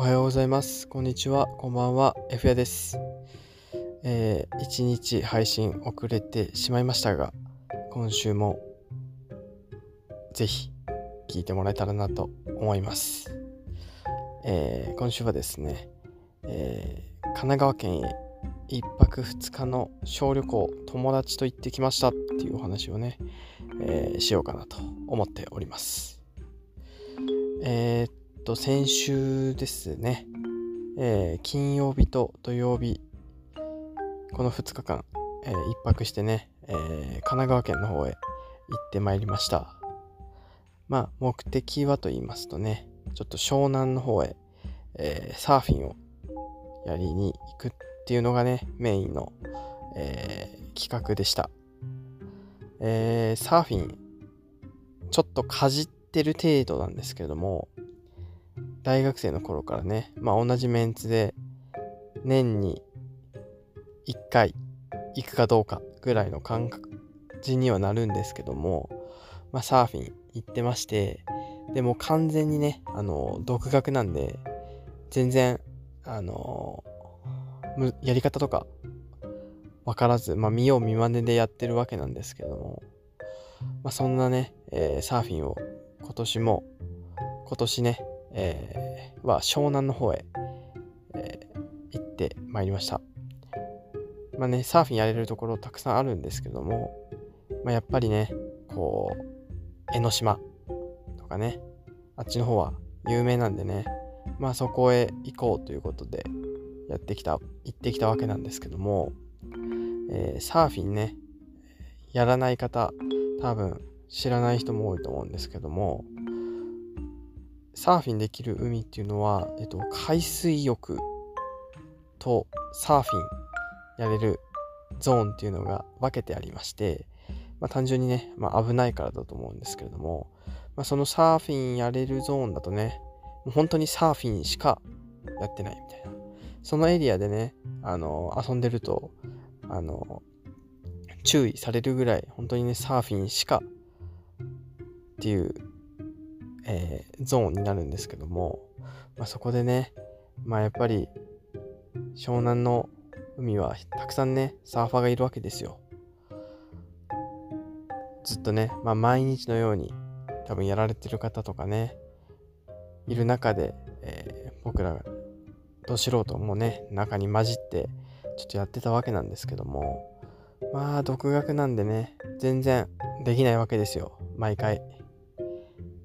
おはようございます。こんにちは。こんばんは。F やです。えー、1日配信遅れてしまいましたが、今週もぜひ聞いてもらえたらなと思います。えー、今週はですね、えー神奈川県へ1泊2日の小旅行、友達と行ってきましたっていうお話をね、えーしようかなと思っております。えーっと、先週ですね、えー金曜日と土曜日、この2日間、え1泊してね、えー神奈川県の方へ行ってまいりました。まあ、目的はと言いますとね、ちょっと湘南の方へ、えーサーフィンをやりに行くっていうのがね、メインの、えー企画でした。えーサーフィン、ちょっとかじってる程度なんですけれども、大学生の頃からね、まあ同じメンツで、年に1回行くかどうかぐらいの感じにはなるんですけども、まあサーフィン行ってまして、でも完全にね、あの、独学なんで、全然、あの、やり方とか分からず、まあ見よう見まねでやってるわけなんですけども、まあそんなね、えーサーフィンを今年も、今年ね、えーは湘南の方へ、えー行ってまいりました。まあね、サーフィンやれるところたくさんあるんですけども、まあ、やっぱりね、こう、江ノ島とかね、あっちの方は有名なんでね、まあそこへ行こうということでやってきた、行ってきたわけなんですけども、えーサーフィンね、やらない方、多分知らない人も多いと思うんですけども、サーフィンできる海っていうのは、えっと、海水浴とサーフィンやれるゾーンっていうのが分けてありまして、まあ、単純にね、まあ、危ないからだと思うんですけれども、まあ、そのサーフィンやれるゾーンだとね、もう本当にサーフィンしかやってないみたいな。そのエリアでね、あの、遊んでると、あの、注意されるぐらい、本当にね、サーフィンしかっていう、えーゾーンになるんですけども、まあ、そこでね、まあやっぱり湘南の海はたくさんね、サーファーがいるわけですよ。ずっとね、まあ毎日のように多分やられてる方とかね、いる中で、えー僕らど素人もね、中に混じってちょっとやってたわけなんですけども、まあ独学なんでね、全然できないわけですよ、毎回。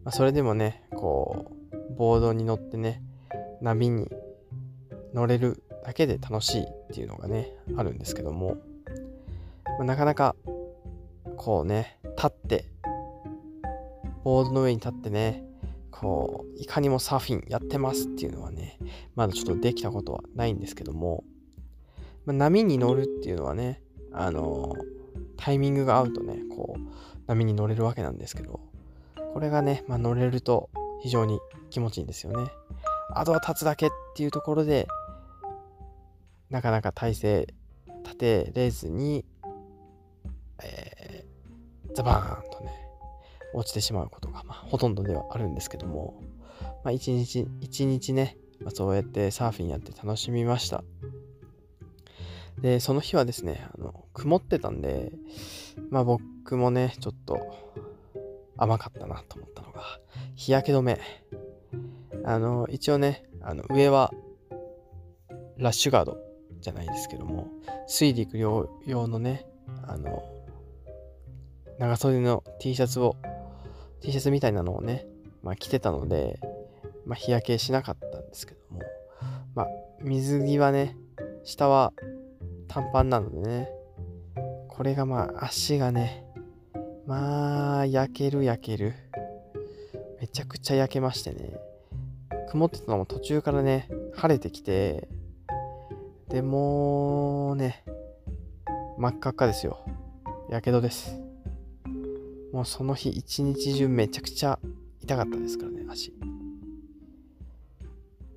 まあ、それでもね、こう、ボードに乗ってね、波に乗れるだけで楽しいっていうのがね、あるんですけども、まあ、なかなか、こうね、立って、ボードの上に立ってね、こう、いかにもサーフィンやってますっていうのはね、まだちょっとできたことはないんですけども、まあ、波に乗るっていうのはね、あのタイミングが合うとね、こう、波に乗れるわけなんですけど、これがね、まあ、乗れると非常に気持ちいいんですよね。あとは立つだけっていうところで、なかなか体勢立てれずに、えーザバーンとね、落ちてしまうことが、まあ、ほとんどではあるんですけども、まあ、一日、一日ね、まあ、そうやってサーフィンやって楽しみました。で、その日はですね、あの、曇ってたんで、まあ僕もね、ちょっと甘かったなと思ったのが、日焼け止め。あの、一応ね、あの、上はラッシュガードじゃないですけども、水陸両用のね、あの、長袖の T シャツを、T シャツみたいなのをね、まあ着てたので、まあ日焼けしなかったんですけども、まあ水着はね、下は短パンなのでね、これがまあ足がね、まあ焼ける焼ける。めちゃくちゃ焼けましてね。曇ってたのも途中からね、晴れてきて、でもね、真っ赤っかですよ。やけどです。もうその日一日中めちゃくちゃ痛かったですからね、足。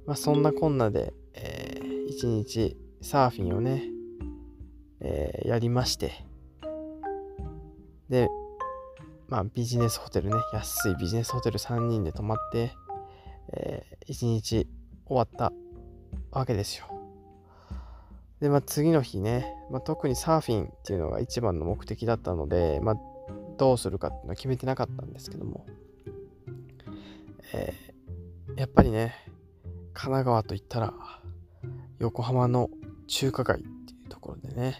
まあそんなこんなで、えー一日サーフィンをね、えーやりまして、で、まあビジネスホテルね、安いビジネスホテル3人で泊まって、え1日終わったわけですよ。で、まあ、次の日ね、まあ、特にサーフィンっていうのが一番の目的だったので、まあ、どうするかっていうのは決めてなかったんですけども、えー、やっぱりね、神奈川といったら、横浜の中華街っていうところでね、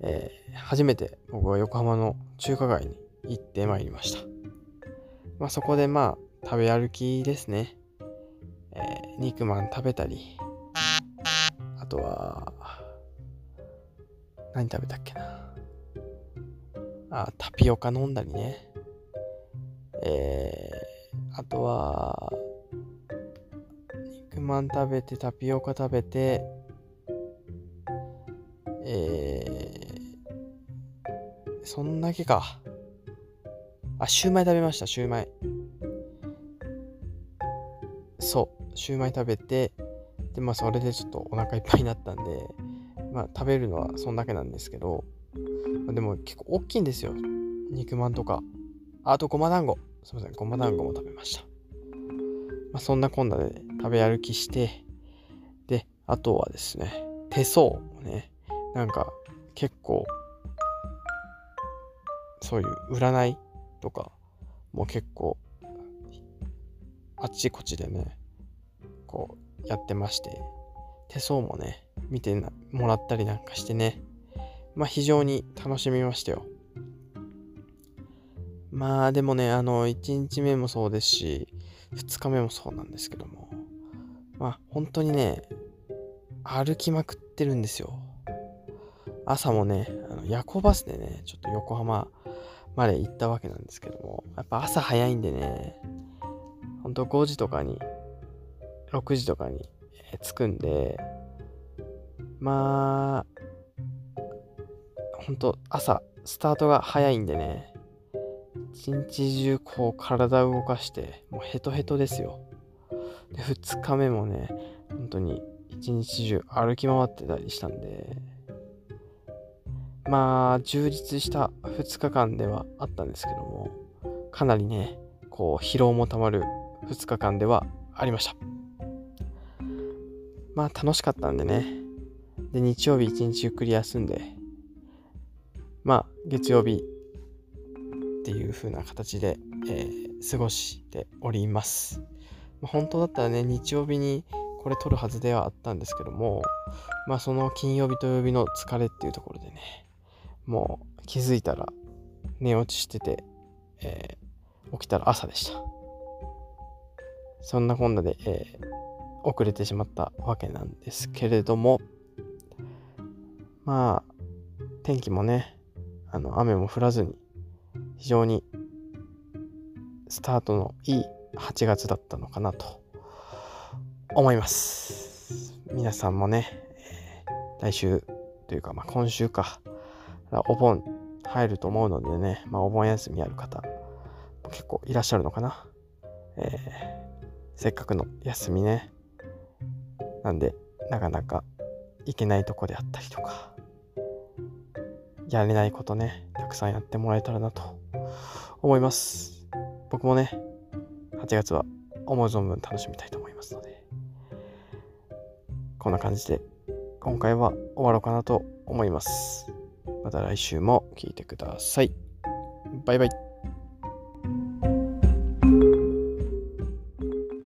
えー、初めて僕は横浜の中華街に行ってまいりました。まあ、そこでまあ、食べ歩きですね。えー、肉まん食べたり、あとは、何食べたっけな。あ、タピオカ飲んだりね。えー、あとは、肉まん食べて、タピオカ食べて、えー、そんだけか。あ、シューマイ食べました、シューマイ。そう、シューマイ食べて、で、まあ、それでちょっとお腹いっぱいになったんで、まあ、食べるのはそんだけなんですけど、まあ、でも結構大きいんですよ。肉まんとか。あと、ごま団子。すいません、ごま団子も食べました。まあ、そんなこんなで食べ歩きして、で、あとはですね、手相をね、なんか結構、そういう占いとかもう結構、あっちこっちでね、こうやってまして、手相もね、見てもらったりなんかしてね、まあ非常に楽しみましたよ。まあでもね、あの、1日目もそうですし、2日目もそうなんですけども、まあ本当にね、歩きまくってるんですよ。朝もね、あの夜行バスでね、ちょっと横浜まで行ったわけなんですけども、やっぱ朝早いんでね、ほんと5時とかに、6時とかに着くんで、まあ、ほんと朝、スタートが早いんでね、一日中こう体を動かして、もうヘトヘトですよ。で、2日目もね、本当に一日中歩き回ってたりしたんで、まあ、充実した2日間ではあったんですけども、かなりね、こう、疲労もたまる2日間ではありました。まあ、楽しかったんでね。で、日曜日一日ゆっくり休んで、まあ、月曜日っていう風な形で、えー、過ごしております。本当だったらね、日曜日にこれ撮るはずではあったんですけども、まあその金曜日土曜日の疲れっていうところでね、もう気づいたら寝落ちしてて、えー、起きたら朝でした。そんなこんなで、えー、遅れてしまったわけなんですけれども、まあ、天気もね、あの雨も降らずに、非常にスタートのいい8月だったのかなと思います。皆さんもね、え、来週というか、まあ、今週か、お盆入ると思うのでね、まあ、お盆休みある方結構いらっしゃるのかな？えー、せっかくの休みね。なんで、なかなか行けないとこであったりとか、やれないことね、たくさんやってもらえたらなと思います。僕もね、8月は思う存分楽しみたいと思いますので、こんな感じで今回は終わろうかなと思います。また来週も聴いてください。バイバイ。